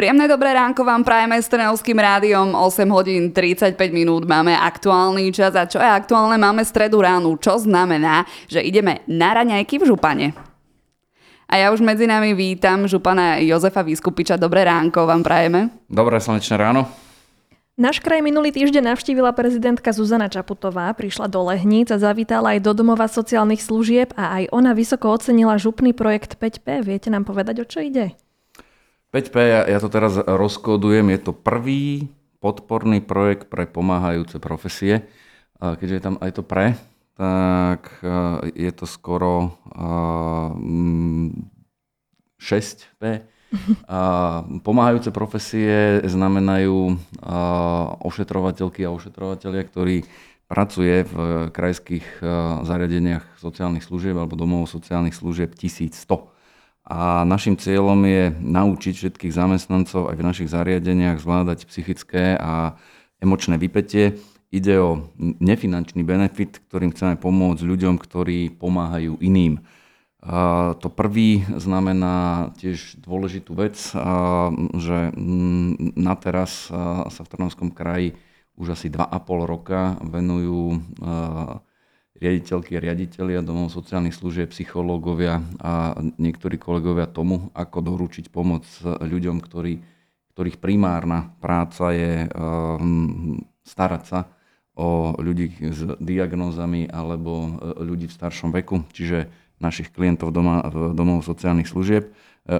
Príjemné dobré ránko vám prajeme s Trnavským rádiom. 8 hodín 35 minút máme aktuálny čas a čo je aktuálne, máme stredu ránu, čo znamená, že ideme na raňajky v Župane. A ja už medzi nami vítam župana Jozefa Vyskupiča. Dobré ránko vám prajeme. Dobré slnečné ráno. Náš kraj minulý týždeň navštívila prezidentka Zuzana Čaputová, prišla do Lehníc a zavítala aj do domova sociálnych služieb a aj ona vysoko ocenila župný projekt 5P. Viete nám povedať, o čo ide? 5P, ja, ja to teraz rozkódujem, je to prvý podporný projekt pre pomáhajúce profesie. Keďže je tam aj to pre, tak je to skoro 6P. A pomáhajúce profesie znamenajú ošetrovateľky a ošetrovateľia, ktorí pracuje v krajských zariadeniach sociálnych služieb alebo domov sociálnych služieb 1100. A našim cieľom je naučiť všetkých zamestnancov aj v našich zariadeniach zvládať psychické a emočné vypetie. Ide o nefinančný benefit, ktorým chceme pomôcť ľuďom, ktorí pomáhajú iným. To prvý znamená tiež dôležitú vec, že na teraz sa v Trnovskom kraji už asi 2,5 roka venujú riaditeľky riaditeľia domov sociálnych služieb, psychológovia a niektorí kolegovia tomu, ako doručiť pomoc ľuďom, ktorí, ktorých primárna práca je um, starať sa o ľudí s diagnózami alebo e, ľudí v staršom veku, čiže našich klientov doma, domov sociálnych služieb. E,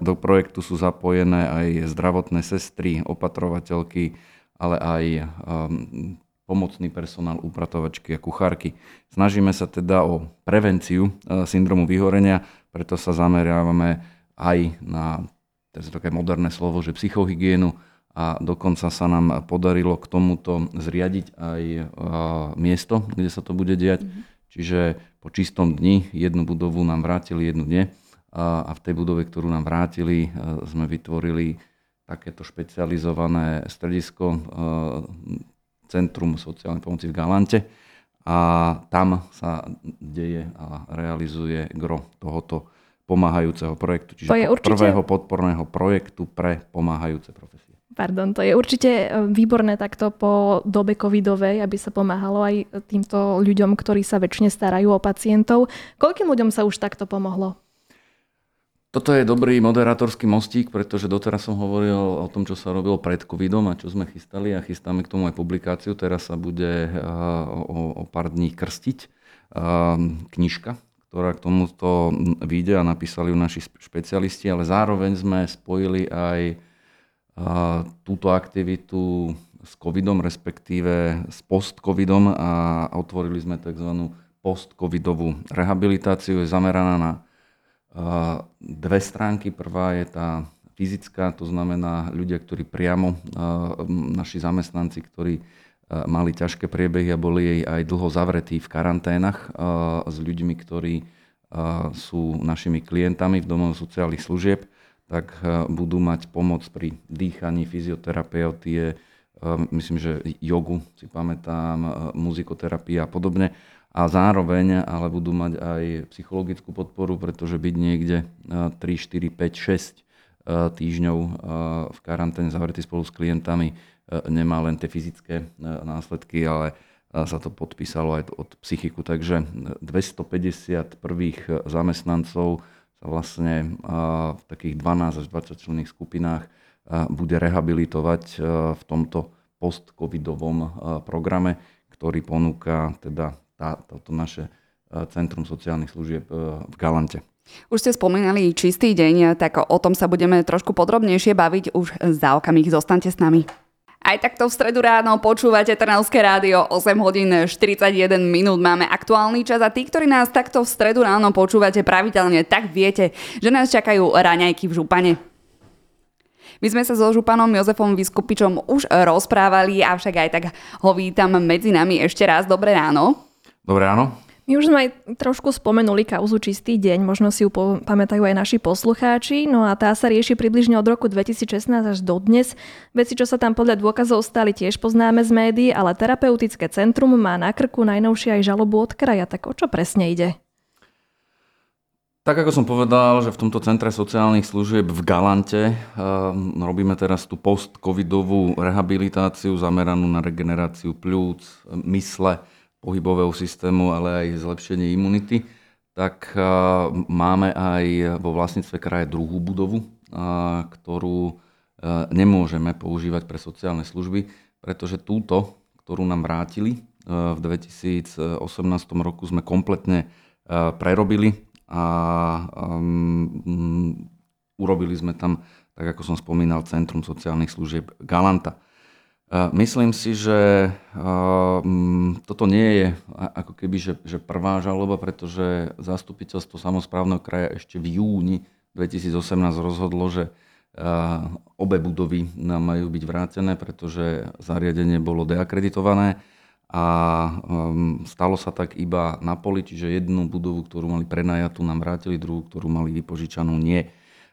do projektu sú zapojené aj zdravotné sestry, opatrovateľky, ale aj um, pomocný personál, upratovačky a kuchárky. Snažíme sa teda o prevenciu e, syndromu vyhorenia, preto sa zameriavame aj na, to je také moderné slovo, že psychohygienu a dokonca sa nám podarilo k tomuto zriadiť aj e, miesto, kde sa to bude diať. Mm-hmm. Čiže po čistom dni jednu budovu nám vrátili, jednu dne a v tej budove, ktorú nám vrátili, e, sme vytvorili takéto špecializované stredisko Centrum sociálnej pomoci v Galante a tam sa deje a realizuje gro tohoto pomáhajúceho projektu, čiže to je určite... prvého podporného projektu pre pomáhajúce profesie. Pardon, to je určite e, výborné takto po dobe covidovej, aby sa pomáhalo aj týmto ľuďom, ktorí sa väčšine starajú o pacientov. Koľkým ľuďom sa už takto pomohlo? Toto je dobrý moderátorský mostík, pretože doteraz som hovoril o tom, čo sa robilo pred covidom a čo sme chystali a chystáme k tomu aj publikáciu. Teraz sa bude o, o pár dní krstiť knižka, ktorá k tomuto vyjde a napísali ju naši špecialisti, ale zároveň sme spojili aj túto aktivitu s covidom, respektíve s post-covidom a otvorili sme tzv. post-covidovú rehabilitáciu. Je zameraná na dve stránky. Prvá je tá fyzická, to znamená ľudia, ktorí priamo, naši zamestnanci, ktorí mali ťažké priebehy a boli aj dlho zavretí v karanténach s ľuďmi, ktorí sú našimi klientami v domov sociálnych služieb, tak budú mať pomoc pri dýchaní, fyzioterapeutie, myslím, že jogu si pamätám, muzikoterapia a podobne a zároveň ale budú mať aj psychologickú podporu, pretože byť niekde 3, 4, 5, 6 týždňov e, v karanténe zavretý spolu s klientami e, nemá len tie fyzické e, následky, ale sa to podpísalo aj od psychiku. Takže 250 prvých zamestnancov sa vlastne v takých 12 až 20 členných skupinách bude rehabilitovať v tomto post-covidovom programe, ktorý ponúka teda tá, toto naše e, Centrum sociálnych služieb e, v Galante. Už ste spomínali čistý deň, tak o tom sa budeme trošku podrobnejšie baviť už za okamih. Zostaňte s nami. Aj takto v stredu ráno počúvate Trnavské rádio 8 hodín 41 minút máme aktuálny čas a tí, ktorí nás takto v stredu ráno počúvate pravidelne, tak viete, že nás čakajú raňajky v župane. My sme sa so županom Jozefom Vyskupičom už rozprávali, avšak aj tak ho vítam medzi nami ešte raz. Dobré ráno. Dobré ráno. My už sme aj trošku spomenuli kauzu Čistý deň, možno si ju pamätajú aj naši poslucháči, no a tá sa rieši približne od roku 2016 až do dnes. Veci, čo sa tam podľa dôkazov stali, tiež poznáme z médií, ale terapeutické centrum má na krku najnovšie aj žalobu od kraja, tak o čo presne ide? Tak ako som povedal, že v tomto centre sociálnych služieb v Galante um, robíme teraz tú post-covidovú rehabilitáciu zameranú na regeneráciu pľúc, mysle, pohybového systému, ale aj zlepšenie imunity, tak máme aj vo vlastníctve kraje druhú budovu, ktorú nemôžeme používať pre sociálne služby, pretože túto, ktorú nám vrátili v 2018 roku, sme kompletne prerobili a urobili sme tam, tak ako som spomínal, Centrum sociálnych služieb Galanta. Myslím si, že uh, toto nie je ako keby že, že prvá žaloba, pretože zastupiteľstvo samozprávneho kraja ešte v júni 2018 rozhodlo, že obe budovy nám majú byť vrátené, pretože zariadenie bolo deakreditované a um, stalo sa tak iba na poli, čiže jednu budovu, ktorú mali prenajatú, nám vrátili, druhú, ktorú mali vypožičanú, nie.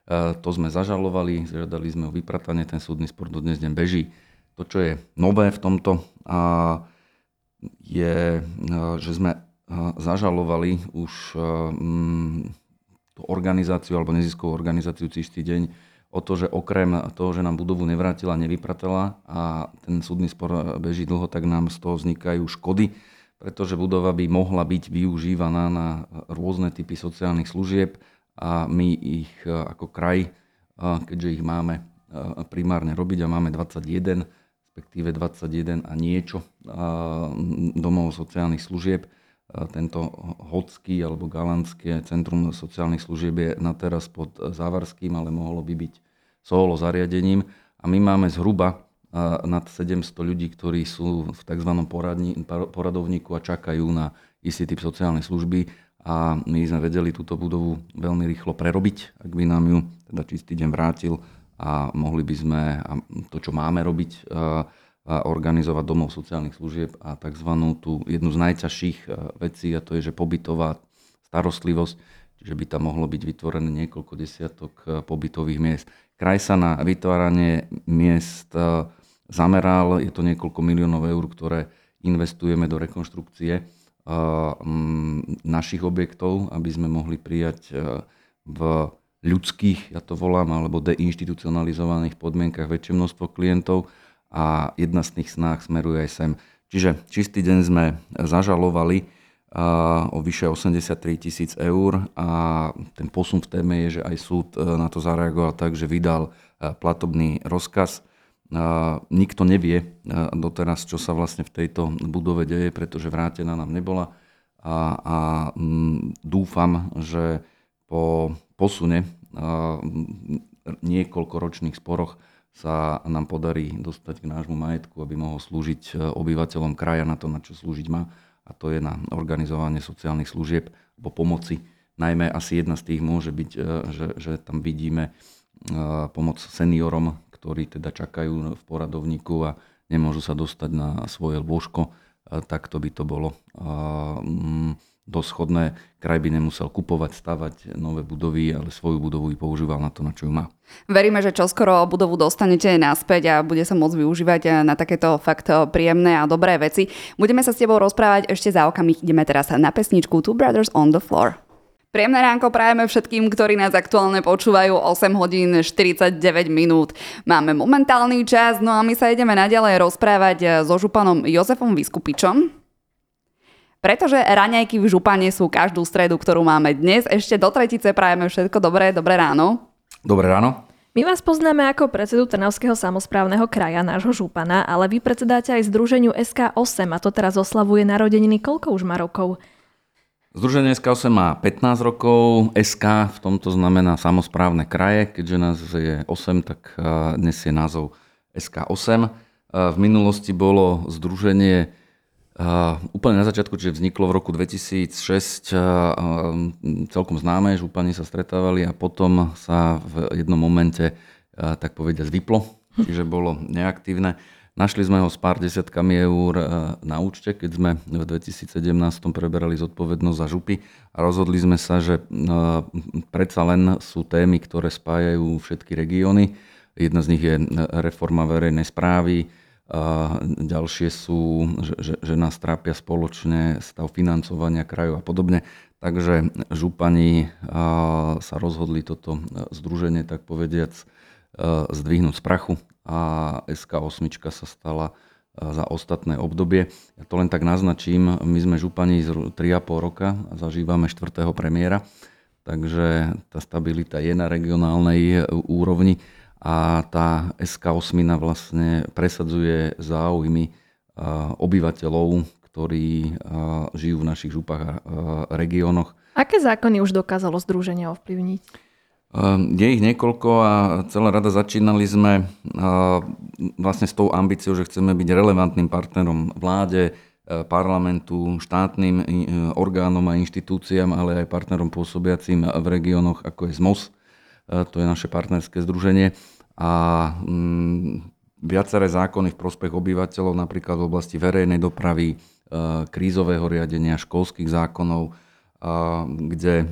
To sme zažalovali, žiadali sme o vypratanie, ten súdny spor do dnes deň beží. To, čo je nové v tomto, je, uh, že sme uh, zažalovali už um, tú organizáciu alebo neziskovú organizáciu Čistý deň o to, že okrem toho, že nám budovu nevrátila, nevypratela a ten súdny spor beží dlho, tak nám z toho vznikajú škody, pretože budova by mohla byť využívaná na rôzne typy sociálnych služieb a my ich ako kraj, keďže ich máme primárne robiť a máme 21, respektíve 21 a niečo domov sociálnych služieb, tento Hodský alebo Galantské centrum sociálnych služieb je na teraz pod Závarským, ale mohlo by byť solo zariadením. A my máme zhruba nad 700 ľudí, ktorí sú v tzv. Poradni, poradovníku a čakajú na istý typ sociálnej služby a my sme vedeli túto budovu veľmi rýchlo prerobiť, ak by nám ju teda čistý deň vrátil a mohli by sme to, čo máme robiť, a organizovať domov sociálnych služieb a tzv. tú jednu z najťažších vecí a to je, že pobytová starostlivosť, čiže by tam mohlo byť vytvorené niekoľko desiatok pobytových miest. Kraj sa na vytváranie miest e, zameral, je to niekoľko miliónov eur, ktoré investujeme do rekonštrukcie e, našich objektov, aby sme mohli prijať e, v ľudských, ja to volám, alebo deinstitucionalizovaných podmienkach väčšie množstvo klientov a jedna z tých snách smeruje aj sem. Čiže čistý deň sme zažalovali o vyše 83 tisíc eur a ten posun v téme je, že aj súd e, na to zareagoval tak, že vydal e, platobný rozkaz. Nikto nevie doteraz, čo sa vlastne v tejto budove deje, pretože vrátená nám nebola a, a dúfam, že po posune niekoľko ročných sporoch sa nám podarí dostať k nášmu majetku, aby mohol slúžiť obyvateľom kraja na to, na čo slúžiť má a to je na organizovanie sociálnych služieb alebo pomoci. Najmä asi jedna z tých môže byť, e, že, že tam vidíme e, pomoc seniorom, ktorí teda čakajú v poradovníku a nemôžu sa dostať na svoje lôžko, e, tak to by to bolo dosť chodné. Kraj by nemusel kupovať, stavať nové budovy, ale svoju budovu by používal na to, na čo ju má. Veríme, že čoskoro budovu dostanete naspäť a bude sa môcť využívať na takéto fakt príjemné a dobré veci. Budeme sa s tebou rozprávať ešte za okamih. Ideme teraz na pesničku Two Brothers on the Floor. Príjemné ránko prajeme všetkým, ktorí nás aktuálne počúvajú 8 hodín 49 minút. Máme momentálny čas, no a my sa ideme naďalej rozprávať so županom Jozefom Vyskupičom, pretože raňajky v župane sú každú stredu, ktorú máme dnes. Ešte do tretice prajeme všetko dobré, dobré ráno. Dobré ráno. My vás poznáme ako predsedu Trnavského samozprávneho kraja, nášho župana, ale vy predsedáte aj Združeniu SK8 a to teraz oslavuje narodeniny. Koľko už má rokov? Združenie SK8 má 15 rokov, SK v tomto znamená samozprávne kraje, keďže nás je 8, tak dnes je názov SK8. V minulosti bolo združenie Úplne na začiatku, čiže vzniklo v roku 2006, uh, uh, celkom známe, župani sa stretávali a potom sa v jednom momente, tak povediať, vyplo, čiže bolo neaktívne. Našli sme ho s pár desiatkami eur na účte, keď sme v 2017 preberali zodpovednosť za župy a rozhodli sme sa, že predsa len sú témy, ktoré spájajú všetky regióny. Jedna z nich je reforma verejnej správy, ďalšie sú, že, že, že nás trápia spoločne stav financovania krajov a podobne. Takže župani sa rozhodli toto združenie, tak povediac, zdvihnúť z prachu a SK8 sa stala za ostatné obdobie. Ja to len tak naznačím, my sme župani z 3,5 roka a zažívame štvrtého premiéra, takže tá stabilita je na regionálnej úrovni a tá SK8 vlastne presadzuje záujmy obyvateľov, ktorí žijú v našich župách a regiónoch. Aké zákony už dokázalo združenie ovplyvniť? Je ich niekoľko a celá rada začínali sme vlastne s tou ambíciou, že chceme byť relevantným partnerom vláde, e, parlamentu, štátnym e, orgánom a inštitúciám, ale aj partnerom pôsobiacím v regiónoch, ako je ZMOS. E, to je naše partnerské združenie. A mm, viaceré zákony v prospech obyvateľov, napríklad v oblasti verejnej dopravy, krízového riadenia, školských zákonov, kde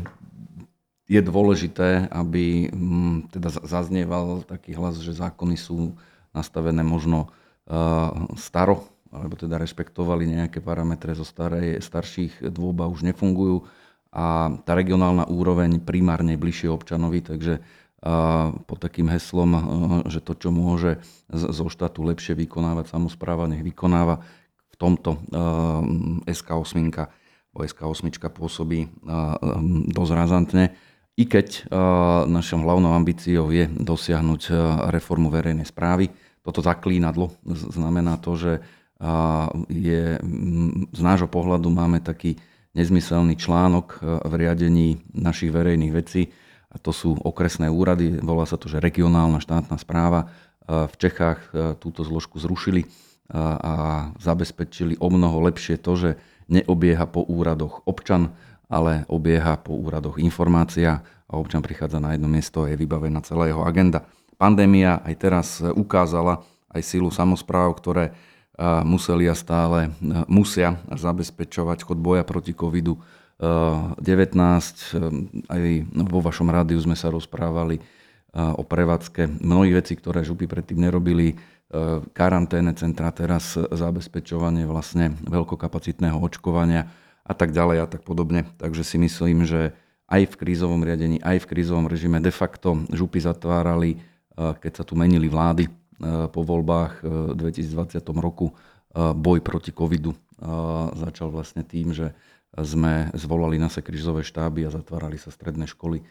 je dôležité, aby mm, teda zaznieval taký hlas, že zákony sú nastavené možno staro, alebo teda rešpektovali nejaké parametre zo starej, starších dôb už nefungujú. A tá regionálna úroveň primárne bližšie občanovi, takže pod takým heslom, že to, čo môže zo štátu lepšie vykonávať samozpráva, nech vykonáva. V tomto SK8, SK8 pôsobí dosť razantne i keď našou hlavnou ambíciou je dosiahnuť reformu verejnej správy. Toto zaklínadlo znamená to, že je, z nášho pohľadu máme taký nezmyselný článok v riadení našich verejných vecí a to sú okresné úrady, volá sa to, že regionálna štátna správa. V Čechách túto zložku zrušili a zabezpečili o mnoho lepšie to, že neobieha po úradoch občan, ale obieha po úradoch informácia a občan prichádza na jedno miesto a je vybavená celá jeho agenda. Pandémia aj teraz ukázala aj sílu samozpráv, ktoré museli a stále musia zabezpečovať chod boja proti COVID-19. Aj vo vašom rádiu sme sa rozprávali o prevádzke mnohých vecí, ktoré župy predtým nerobili. Karanténne centra, teraz zabezpečovanie vlastne veľkokapacitného očkovania a tak ďalej a tak podobne. Takže si myslím, že aj v krízovom riadení, aj v krízovom režime de facto župy zatvárali, eh, keď sa tu menili vlády eh, po voľbách v 2020 roku. Eh, boj proti covidu začal vlastne tým, že sme zvolali naše krízové štáby a zatvárali sa stredné školy,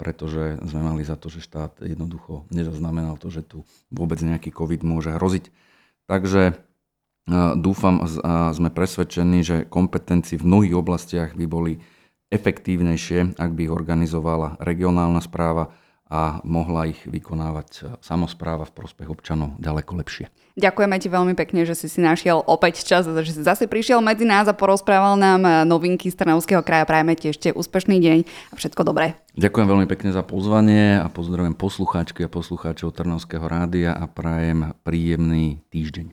pretože sme mali za to, že štát jednoducho nezaznamenal to, že tu vôbec nejaký covid môže hroziť. Takže Dúfam a sme presvedčení, že kompetencii v mnohých oblastiach by boli efektívnejšie, ak by ich organizovala regionálna správa a mohla ich vykonávať samozpráva v prospech občanov ďaleko lepšie. Ďakujeme ti veľmi pekne, že si si našiel opäť čas, že si zase prišiel medzi nás a porozprával nám novinky z Trnavského kraja. Prajeme ti ešte úspešný deň a všetko dobré. Ďakujem veľmi pekne za pozvanie a pozdravujem poslucháčky a poslucháčov Trnavského rádia a prajem príjemný týždeň.